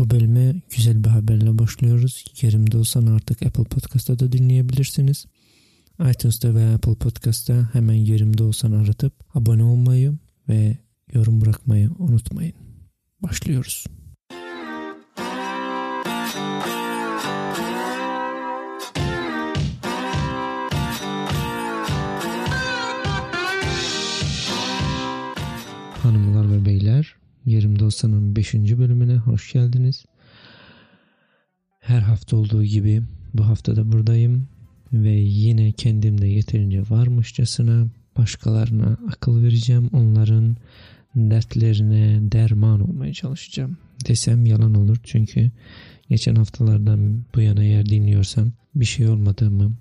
Bu bölüme güzel bir haberle başlıyoruz. Yerimde olsan artık Apple Podcast'ta da dinleyebilirsiniz. iTunes'ta ve Apple Podcast'ta hemen yerimde olsan aratıp abone olmayı ve yorum bırakmayı unutmayın. Başlıyoruz. Beyler, Yerimde Olsan'ın 5. bölümüne hoş geldiniz. Her hafta olduğu gibi bu hafta da buradayım ve yine kendimde yeterince varmışçasına başkalarına akıl vereceğim. Onların dertlerine derman olmaya çalışacağım. Desem yalan olur çünkü geçen haftalardan bu yana eğer dinliyorsan bir şey olmadığımı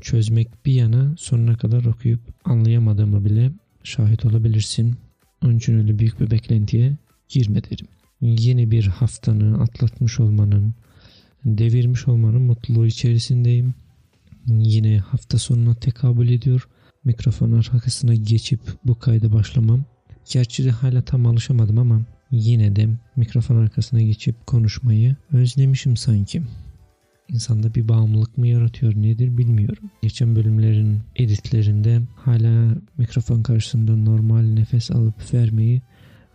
çözmek bir yana sonuna kadar okuyup anlayamadığımı bile şahit olabilirsin. Onun için öyle büyük bir beklentiye girme derim. Yeni bir haftanı atlatmış olmanın, devirmiş olmanın mutluluğu içerisindeyim. Yine hafta sonuna tekabül ediyor. Mikrofon arkasına geçip bu kayda başlamam. Gerçi de hala tam alışamadım ama yine de mikrofon arkasına geçip konuşmayı özlemişim sanki. İnsanda bir bağımlılık mı yaratıyor nedir bilmiyorum. Geçen bölümlerin editlerinde hala mikrofon karşısında normal nefes alıp vermeyi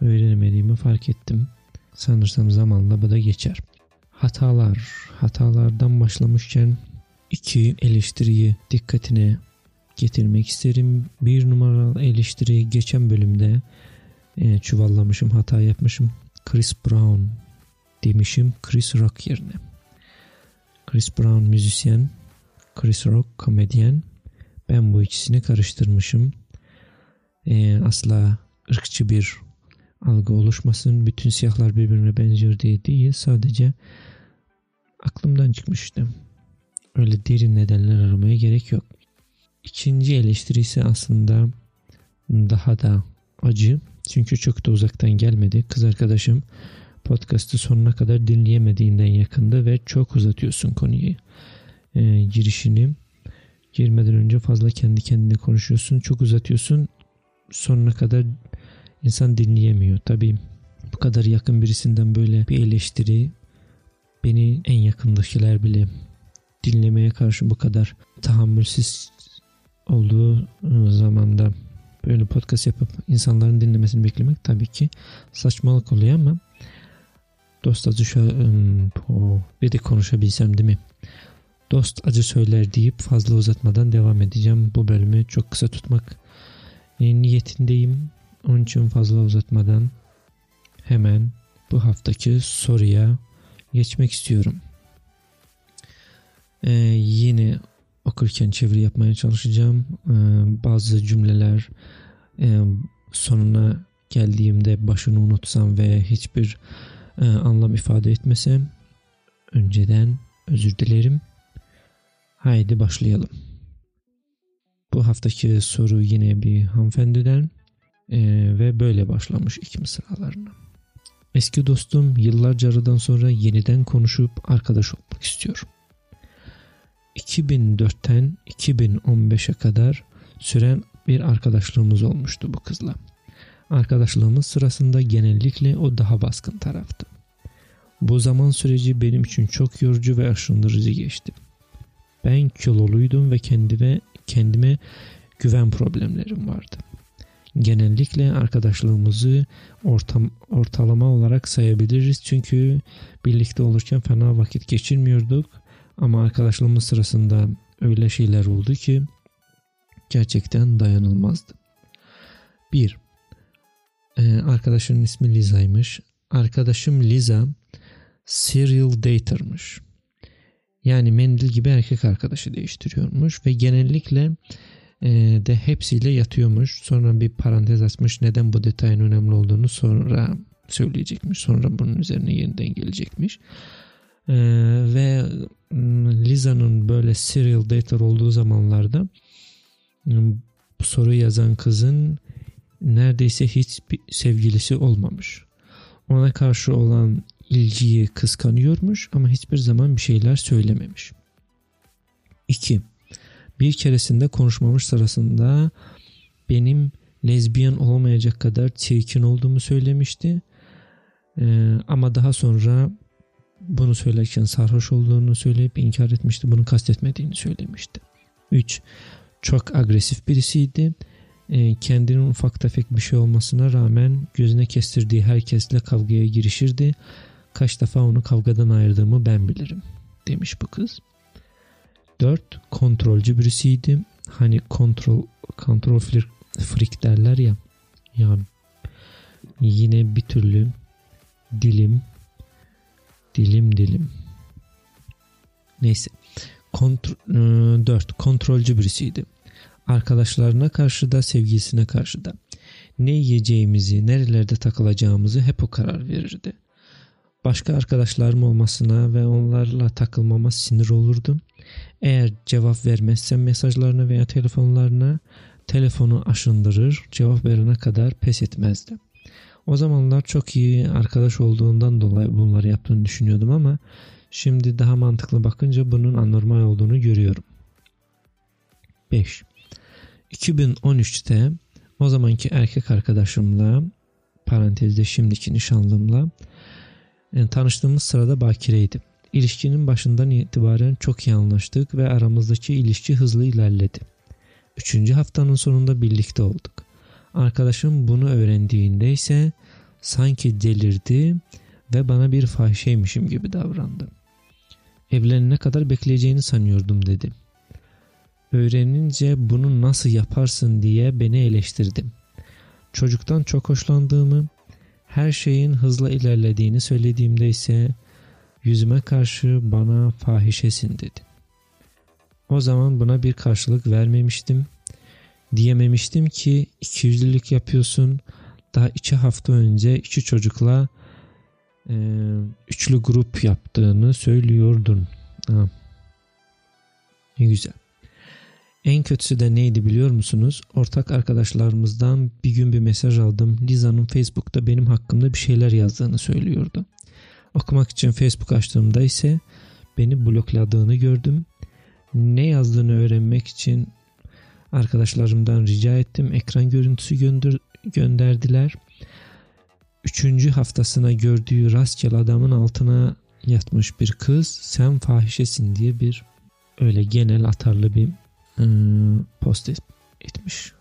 öğrenemediğimi fark ettim. Sanırsam zamanla bu da geçer. Hatalar. Hatalardan başlamışken iki eleştiriyi dikkatine getirmek isterim. Bir numaralı eleştiri geçen bölümde e, çuvallamışım, hata yapmışım. Chris Brown demişim Chris Rock yerine. Chris Brown müzisyen, Chris Rock komedyen. Ben bu ikisini karıştırmışım. E, asla ırkçı bir algı oluşmasın. Bütün siyahlar birbirine benziyor diye değil. Sadece aklımdan çıkmıştı. Öyle derin nedenler aramaya gerek yok. İkinci eleştiri ise aslında daha da acı. Çünkü çok da uzaktan gelmedi. Kız arkadaşım podcast'ı sonuna kadar dinleyemediğinden yakında ve çok uzatıyorsun konuyu. Ee, girişini girmeden önce fazla kendi kendine konuşuyorsun. Çok uzatıyorsun. Sonuna kadar insan dinleyemiyor. Tabii bu kadar yakın birisinden böyle bir eleştiri beni en yakındakiler bile dinlemeye karşı bu kadar tahammülsüz olduğu zamanda böyle podcast yapıp insanların dinlemesini beklemek tabii ki saçmalık oluyor ama dost acı bir de konuşabilsem değil mi? Dost acı söyler deyip fazla uzatmadan devam edeceğim. Bu bölümü çok kısa tutmak niyetindeyim. Onun için fazla uzatmadan hemen bu haftaki soruya geçmek istiyorum. Ee, yine okurken çeviri yapmaya çalışacağım. Ee, bazı cümleler e, sonuna geldiğimde başını unutsam ve hiçbir e, anlam ifade etmesem önceden özür dilerim. Haydi başlayalım. Bu haftaki soru yine bir hanımefendiden e, ve böyle başlamış iki mısralarına. Eski dostum yıllarca aradan sonra yeniden konuşup arkadaş olmak istiyorum. 2004'ten 2015'e kadar süren bir arkadaşlığımız olmuştu bu kızla. Arkadaşlığımız sırasında genellikle o daha baskın taraftı. Bu zaman süreci benim için çok yorucu ve aşındırıcı geçti. Ben kiloluydum ve kendime, kendime güven problemlerim vardı. Genellikle arkadaşlığımızı ortam, ortalama olarak sayabiliriz çünkü birlikte olurken fena vakit geçirmiyorduk ama arkadaşlığımız sırasında öyle şeyler oldu ki gerçekten dayanılmazdı. 1. Ee, arkadaşının ismi Liza'ymış. Arkadaşım Liza serial dater'mış. Yani mendil gibi erkek arkadaşı değiştiriyormuş ve genellikle e, de hepsiyle yatıyormuş. Sonra bir parantez açmış neden bu detayın önemli olduğunu sonra söyleyecekmiş. Sonra bunun üzerine yeniden gelecekmiş. Ee, ve Liza'nın böyle serial dater olduğu zamanlarda bu soru yazan kızın neredeyse hiç sevgilisi olmamış. Ona karşı olan ilgiyi kıskanıyormuş ama hiçbir zaman bir şeyler söylememiş. 2. Bir keresinde konuşmamış sırasında benim lezbiyen olamayacak kadar çirkin olduğumu söylemişti. Ee, ama daha sonra bunu söylerken sarhoş olduğunu söyleyip inkar etmişti. Bunu kastetmediğini söylemişti. 3. Çok agresif birisiydi. E, kendinin ufak tefek bir şey olmasına rağmen gözüne kestirdiği herkesle kavgaya girişirdi. Kaç defa onu kavgadan ayırdığımı ben bilirim demiş bu kız. 4. Kontrolcü birisiydi. Hani kontrol kontrol freak derler ya. Ya yine bir türlü dilim dilim dilim neyse Kontro, 4. Kontrolcü birisiydi. Arkadaşlarına karşı da sevgilisine karşı da. Ne yiyeceğimizi, nerelerde takılacağımızı hep o karar verirdi. Başka arkadaşlarım olmasına ve onlarla takılmama sinir olurdum. Eğer cevap vermezsem mesajlarına veya telefonlarına telefonu aşındırır, cevap verene kadar pes etmezdi. O zamanlar çok iyi arkadaş olduğundan dolayı bunları yaptığını düşünüyordum ama şimdi daha mantıklı bakınca bunun anormal olduğunu görüyorum. 5. 2013'te o zamanki erkek arkadaşımla parantezde şimdiki nişanlımla yani e, tanıştığımız sırada bakireydim. İlişkinin başından itibaren çok iyi anlaştık ve aramızdaki ilişki hızlı ilerledi. Üçüncü haftanın sonunda birlikte olduk. Arkadaşım bunu öğrendiğinde ise sanki delirdi ve bana bir fahişeymişim gibi davrandı. Evlenene kadar bekleyeceğini sanıyordum dedi. Öğrenince bunu nasıl yaparsın diye beni eleştirdim. Çocuktan çok hoşlandığımı, her şeyin hızla ilerlediğini söylediğimde ise yüzüme karşı bana fahişesin dedi. O zaman buna bir karşılık vermemiştim. Diyememiştim ki ikiyüzlülük yapıyorsun. Daha iki hafta önce iki çocukla e, üçlü grup yaptığını söylüyordun. Ha. Ne güzel. En kötüsü de neydi biliyor musunuz? Ortak arkadaşlarımızdan bir gün bir mesaj aldım. Liza'nın Facebook'ta benim hakkımda bir şeyler yazdığını söylüyordu. Okumak için Facebook açtığımda ise beni blokladığını gördüm. Ne yazdığını öğrenmek için arkadaşlarımdan rica ettim. Ekran görüntüsü gönder gönderdiler. Üçüncü haftasına gördüğü rastgele adamın altına yatmış bir kız sen fahişesin diye bir öyle genel atarlı bir ıı, post etmiş.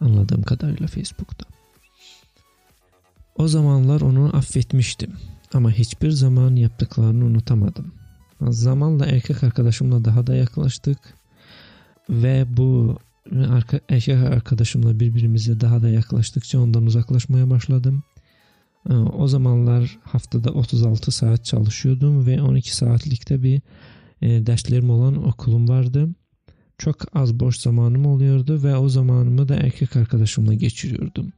Anladığım kadarıyla Facebook'ta. O zamanlar onu affetmiştim ama hiçbir zaman yaptıklarını unutamadım. Zamanla erkek arkadaşımla daha da yaklaştık ve bu erkek arkadaşımla birbirimize daha da yaklaştıkça ondan uzaklaşmaya başladım. O zamanlar haftada 36 saat çalışıyordum ve 12 saatlikte bir derslerim olan okulum vardı. Çok az boş zamanım oluyordu ve o zamanımı da erkek arkadaşımla geçiriyordum.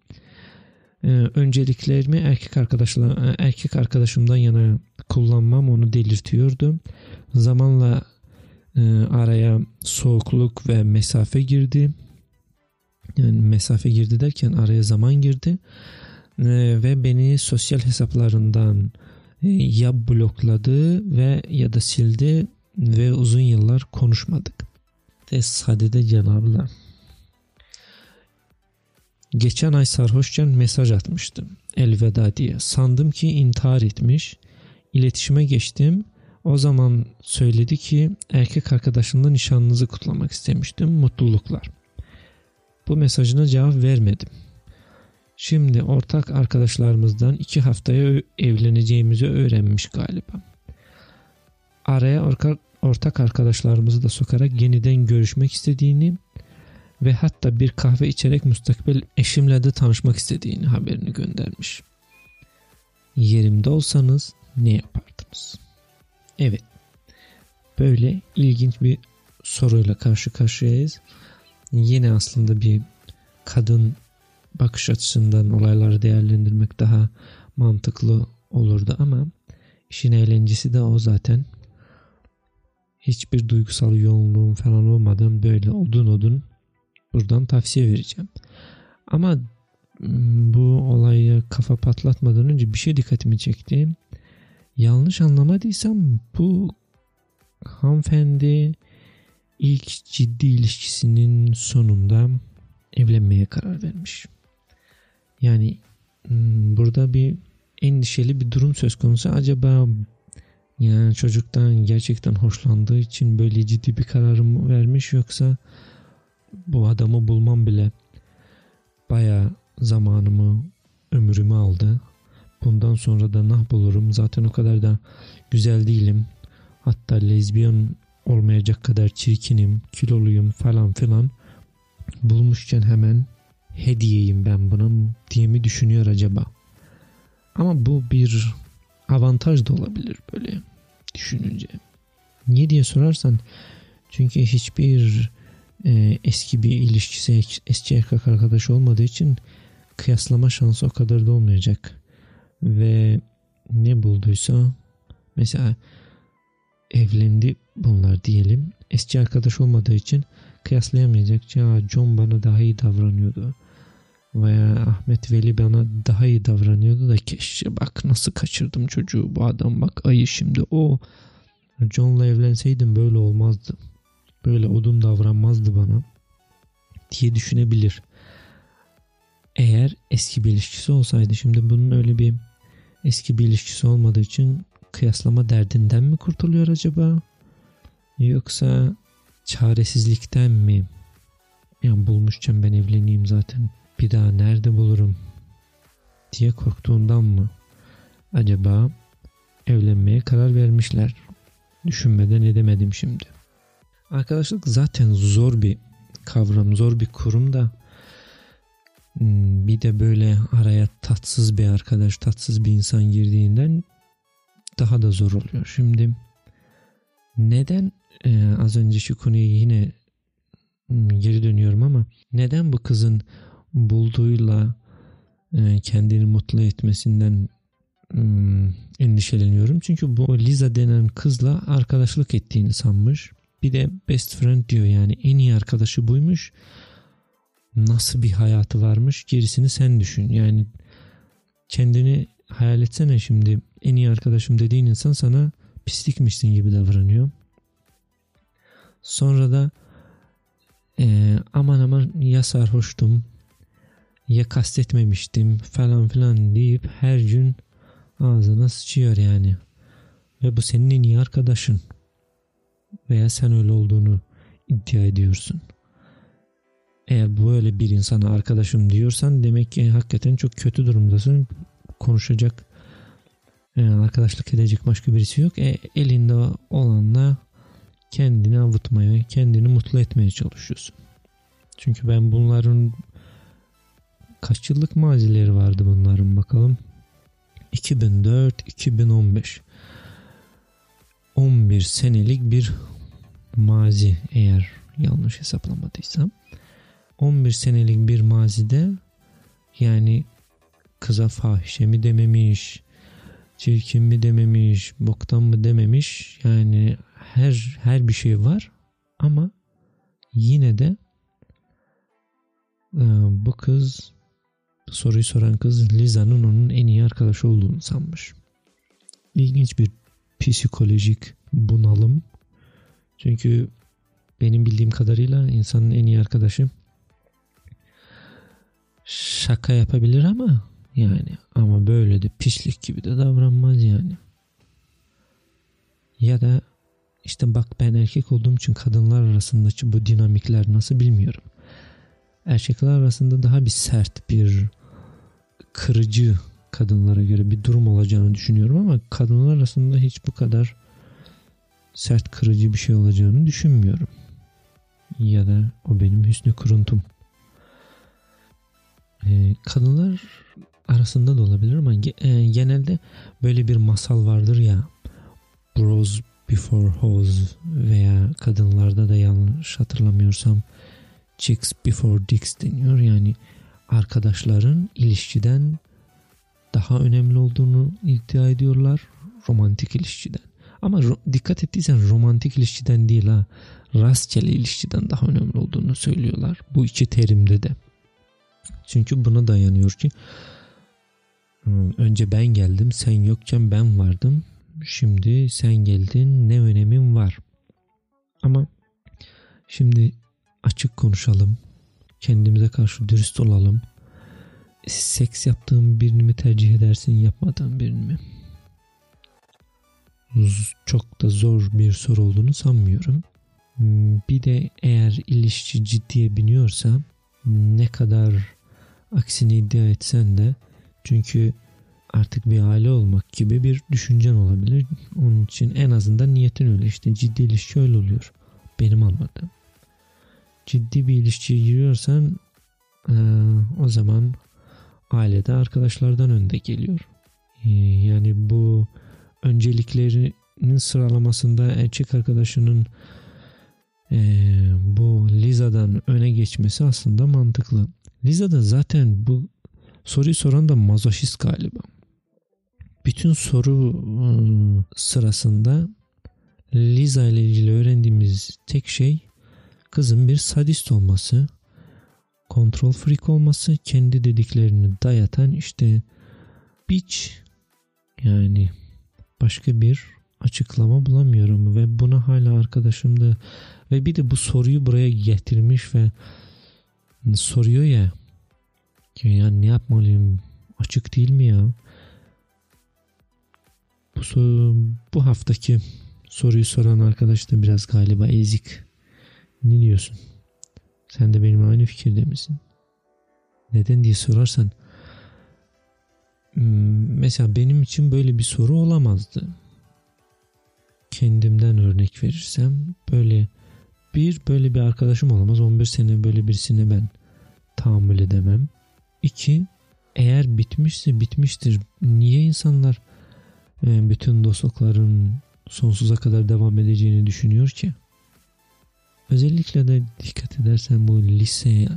Ee, önceliklerimi erkek arkadaşla erkek arkadaşımdan yana kullanmam onu delirtiyordu. Zamanla e, araya soğukluk ve mesafe girdi. Yani mesafe girdi derken araya zaman girdi. E, ve beni sosyal hesaplarından e, ya blokladı ve ya da sildi ve uzun yıllar konuşmadık de sadede cenablar. Geçen ay sarhoşken mesaj atmıştım. Elveda diye. Sandım ki intihar etmiş. İletişime geçtim. O zaman söyledi ki erkek arkadaşımla nişanınızı kutlamak istemiştim. Mutluluklar. Bu mesajına cevap vermedim. Şimdi ortak arkadaşlarımızdan iki haftaya evleneceğimizi öğrenmiş galiba. Araya ortak ortak arkadaşlarımızı da sokarak yeniden görüşmek istediğini ve hatta bir kahve içerek müstakbel eşimle de tanışmak istediğini haberini göndermiş. Yerimde olsanız ne yapardınız? Evet. Böyle ilginç bir soruyla karşı karşıyayız. Yine aslında bir kadın bakış açısından olayları değerlendirmek daha mantıklı olurdu ama işin eğlencesi de o zaten hiçbir duygusal yoğunluğum falan olmadan böyle odun odun buradan tavsiye vereceğim. Ama bu olayı kafa patlatmadan önce bir şey dikkatimi çekti. Yanlış anlamadıysam bu hanımefendi ilk ciddi ilişkisinin sonunda evlenmeye karar vermiş. Yani burada bir endişeli bir durum söz konusu. Acaba Yani çocuktan gerçekten hoşlandığı için böyle ciddi bir kararım vermiş yoksa bu adamı bulmam bile baya zamanımı, ömrümü aldı. Bundan sonra da nah bulurum. Zaten o kadar da güzel değilim. Hatta lezbiyen olmayacak kadar çirkinim, kiloluyum falan filan. Bulmuşken hemen hediyeyim ben buna diye mi düşünüyor acaba? Ama bu bir avantaj da olabilir böyle düşününce. Niye diye sorarsan çünkü hiçbir e, eski bir ilişkisi eski erkek arkadaş olmadığı için kıyaslama şansı o kadar da olmayacak. Ve ne bulduysa mesela evlendi bunlar diyelim. Eski arkadaş olmadığı için kıyaslayamayacak. Ya John bana daha iyi davranıyordu. Veya Ahmet Veli bana daha iyi davranıyordu da keşke bak nasıl kaçırdım çocuğu bu adam bak ayı şimdi o John'la evlenseydim böyle olmazdı. Böyle odun davranmazdı bana diye düşünebilir. Eğer eski bir ilişkisi olsaydı şimdi bunun öyle bir eski bir ilişkisi olmadığı için kıyaslama derdinden mi kurtuluyor acaba? Yoksa çaresizlikten mi? Yani bulmuşken ben evleneyim zaten. Bir daha nerede bulurum? diye korktuğundan mı? Acaba evlenmeye karar vermişler. Düşünmeden edemedim şimdi. Arkadaşlık zaten zor bir kavram, zor bir kurum da hmm, bir de böyle araya tatsız bir arkadaş, tatsız bir insan girdiğinden daha da zor oluyor. Şimdi neden e, az önceki konuya yine hmm, geri dönüyorum ama neden bu kızın bulduğuyla e, kendini mutlu etmesinden endişeleniyorum. Çünkü bu Liza denen kızla arkadaşlık ettiğini sanmış. Bir de best friend diyor yani en iyi arkadaşı buymuş. Nasıl bir hayatı varmış gerisini sen düşün. Yani kendini hayal etsene şimdi en iyi arkadaşım dediğin insan sana pislikmişsin gibi davranıyor. Sonra da e, aman aman ya sarhoştum ya kastetmemiştim falan filan deyip her gün ağzına sıçıyor yani. Ve bu senin en iyi arkadaşın. Veya sen öyle olduğunu iddia ediyorsun. Eğer böyle bir insana arkadaşım diyorsan demek ki hakikaten çok kötü durumdasın. Konuşacak e, arkadaşlık edecek başka birisi yok. E, elinde olanla kendini avutmaya, kendini mutlu etmeye çalışıyorsun. Çünkü ben bunların kaç yıllık mazileri vardı bunların bakalım. 2004-2015 11 senelik bir mazi eğer yanlış hesaplamadıysam. 11 senelik bir mazide yani kıza fahişe mi dememiş çirkin mi dememiş boktan mı dememiş? Yani her her bir şey var ama yine de e, bu kız soruyu soran kız Liza'nın onun en iyi arkadaşı olduğunu sanmış. İlginç bir psikolojik bunalım. Çünkü benim bildiğim kadarıyla insanın en iyi arkadaşı şaka yapabilir ama yani ama böyle de pislik gibi de davranmaz yani. Ya da işte bak ben erkek olduğum için kadınlar arasındaki bu dinamikler nasıl bilmiyorum. Erkekler arasında daha bir sert bir kırıcı kadınlara göre bir durum olacağını düşünüyorum ama kadınlar arasında hiç bu kadar sert kırıcı bir şey olacağını düşünmüyorum. Ya da o benim hüsnü kuruntum. Ee, kadınlar arasında da olabilir ama e, genelde böyle bir masal vardır ya Bros Before Hoes veya kadınlarda da yanlış hatırlamıyorsam Chicks Before Dicks deniyor. Yani arkadaşların ilişkiden daha önemli olduğunu iddia ediyorlar romantik ilişkiden. Ama ro- dikkat ettiysen romantik ilişkiden değil ha rastgele ilişkiden daha önemli olduğunu söylüyorlar. Bu iki terimde de. Çünkü buna dayanıyor ki hmm, önce ben geldim sen yokken ben vardım. Şimdi sen geldin ne önemin var. Ama şimdi açık konuşalım. Kendimize karşı dürüst olalım. Seks yaptığın birini mi tercih edersin yapmadığın birini mi? çok da zor bir soru olduğunu sanmıyorum. Bir de eğer ilişki ciddiye biniyorsa ne kadar aksini iddia etsen de çünkü artık bir aile olmak gibi bir düşüncen olabilir. Onun için en azından niyetin öyle işte ciddi ilişki öyle oluyor. Benim anladığım. Ciddi bir ilişkiye giriyorsan e, o zaman ailede arkadaşlardan önde geliyor. E, yani bu önceliklerinin sıralamasında erkek arkadaşının e, bu Liza'dan öne geçmesi aslında mantıklı. Liza da zaten bu soruyu soran da mazoşist galiba. Bütün soru ıı, sırasında Liza ile ilgili öğrendiğimiz tek şey kızın bir sadist olması, kontrol freak olması, kendi dediklerini dayatan işte biç yani başka bir açıklama bulamıyorum ve buna hala arkadaşım da ve bir de bu soruyu buraya getirmiş ve soruyor ya ki ya ne yapmalıyım açık değil mi ya? Bu, bu haftaki soruyu soran arkadaş da biraz galiba ezik ne diyorsun sen de benim aynı fikirde misin neden diye sorarsan hmm, mesela benim için böyle bir soru olamazdı kendimden örnek verirsem böyle bir böyle bir arkadaşım olamaz 11 sene böyle birisine ben tahammül edemem 2. Eğer bitmişse bitmiştir. Niye insanlar e, bütün dostlukların sonsuza kadar devam edeceğini düşünüyor ki? Özellikle de dikkat edersen bu lise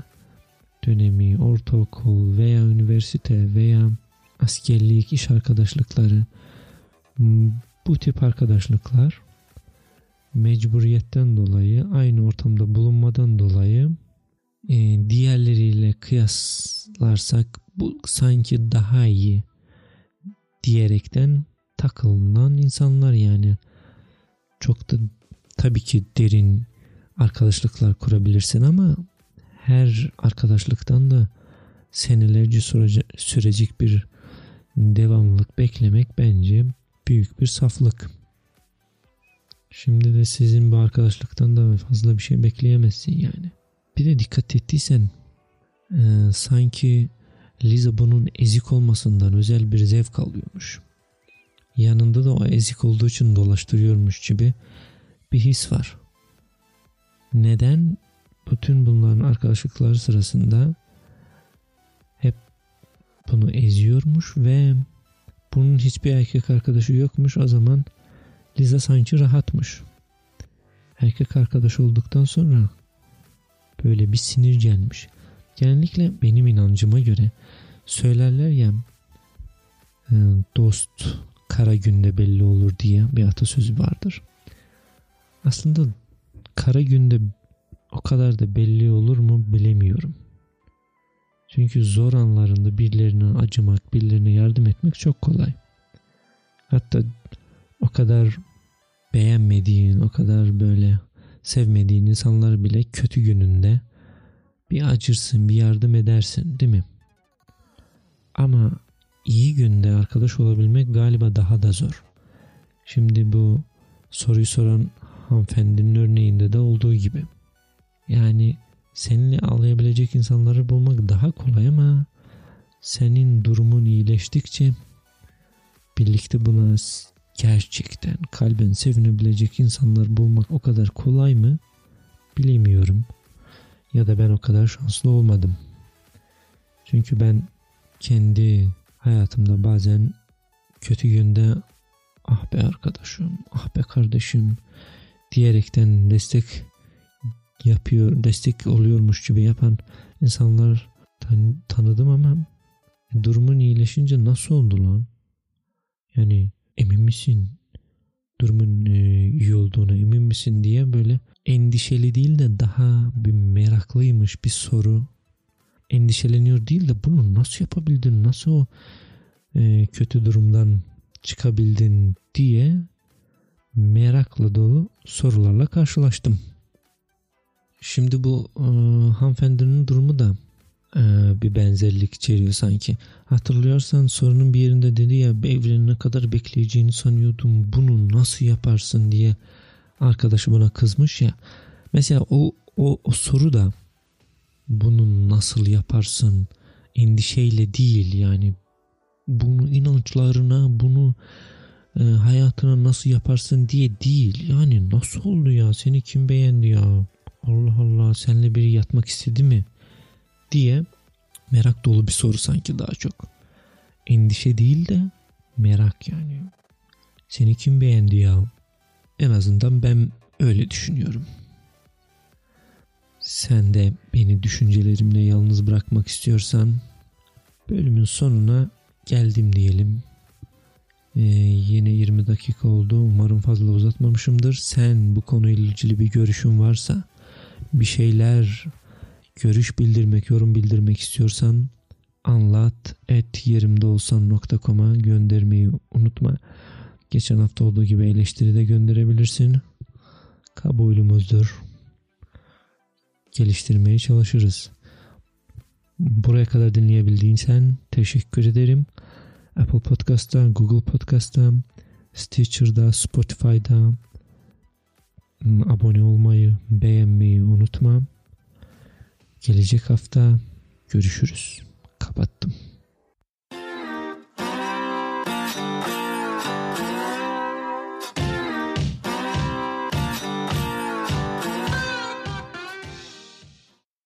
dönemi, ortaokul veya üniversite veya askerlik, iş arkadaşlıkları bu tip arkadaşlıklar mecburiyetten dolayı aynı ortamda bulunmadan dolayı e, diğerleriyle kıyaslarsak bu sanki daha iyi diyerekten takılınan insanlar yani. Çok da tabii ki derin arkadaşlıklar kurabilirsin ama her arkadaşlıktan da senelerce sürecek bir devamlılık beklemek bence büyük bir saflık. Şimdi de sizin bu arkadaşlıktan da fazla bir şey bekleyemezsin yani. Bir de dikkat ettiysen e, sanki Liza bunun ezik olmasından özel bir zevk alıyormuş. Yanında da o ezik olduğu için dolaştırıyormuş gibi bir his var. Neden? Bütün bunların arkadaşlıkları sırasında hep bunu eziyormuş ve bunun hiçbir erkek arkadaşı yokmuş. O zaman Liza sanki rahatmış. Erkek arkadaş olduktan sonra böyle bir sinir gelmiş. Genellikle benim inancıma göre söylerler ya e, dost kara günde belli olur diye bir atasözü vardır. Aslında kara günde o kadar da belli olur mu bilemiyorum. Çünkü zor anlarında birilerine acımak, birilerine yardım etmek çok kolay. Hatta o kadar beğenmediğin, o kadar böyle sevmediğin insanları bile kötü gününde bir acırsın, bir yardım edersin değil mi? Ama iyi günde arkadaş olabilmek galiba daha da zor. Şimdi bu soruyu soran hanımefendinin örneğinde de olduğu gibi. Yani seninle ağlayabilecek insanları bulmak daha kolay ama senin durumun iyileştikçe birlikte buna gerçekten kalben sevinebilecek insanlar bulmak o kadar kolay mı? Bilemiyorum. Ya da ben o kadar şanslı olmadım. Çünkü ben kendi hayatımda bazen kötü günde ah be arkadaşım, ah be kardeşim diyerekten destek yapıyor, destek oluyormuş gibi yapan insanlar tan tanıdım ama durumun iyileşince nasıl oldu lan? Yani emin misin? Durumun e, iyi olduğuna emin misin diye böyle endişeli değil de daha bir meraklıymış bir soru. Endişeleniyor değil de bunu nasıl yapabildin? Nasıl o e, kötü durumdan çıkabildin diye merakla dolu sorularla karşılaştım. Şimdi bu e, hanımefendinin durumu da e, bir benzerlik içeriyor sanki. Hatırlıyorsan sorunun bir yerinde dedi ya evrenin ne kadar bekleyeceğini sanıyordum bunu nasıl yaparsın diye arkadaşı buna kızmış ya. Mesela o, o, o soru da bunu nasıl yaparsın endişeyle değil yani bunu inançlarına bunu e, hayatına nasıl yaparsın diye değil. Yani nasıl oldu ya? Seni kim beğendi ya? Allah Allah senle biri yatmak istedi mi? diye merak dolu bir soru sanki daha çok. Endişe değil de merak yani. Seni kim beğendi ya? En azından ben öyle düşünüyorum. Sen de beni düşüncelerimle yalnız bırakmak istiyorsan bölümün sonuna geldim diyelim. Ee, yine 20 dakika oldu. Umarım fazla uzatmamışımdır. Sen bu konuyla ilgili bir görüşün varsa bir şeyler görüş bildirmek, yorum bildirmek istiyorsan anlat et yerimdeolsan.com'a göndermeyi unutma. Geçen hafta olduğu gibi eleştiri de gönderebilirsin. Kabulümüzdür. Geliştirmeye çalışırız. Buraya kadar dinleyebildiğin sen teşekkür ederim. Apple Podcast'ta, Google Podcast'ta, Stitcher'da, Spotify'da abone olmayı, beğenmeyi unutma. Gelecek hafta görüşürüz. Kapattım.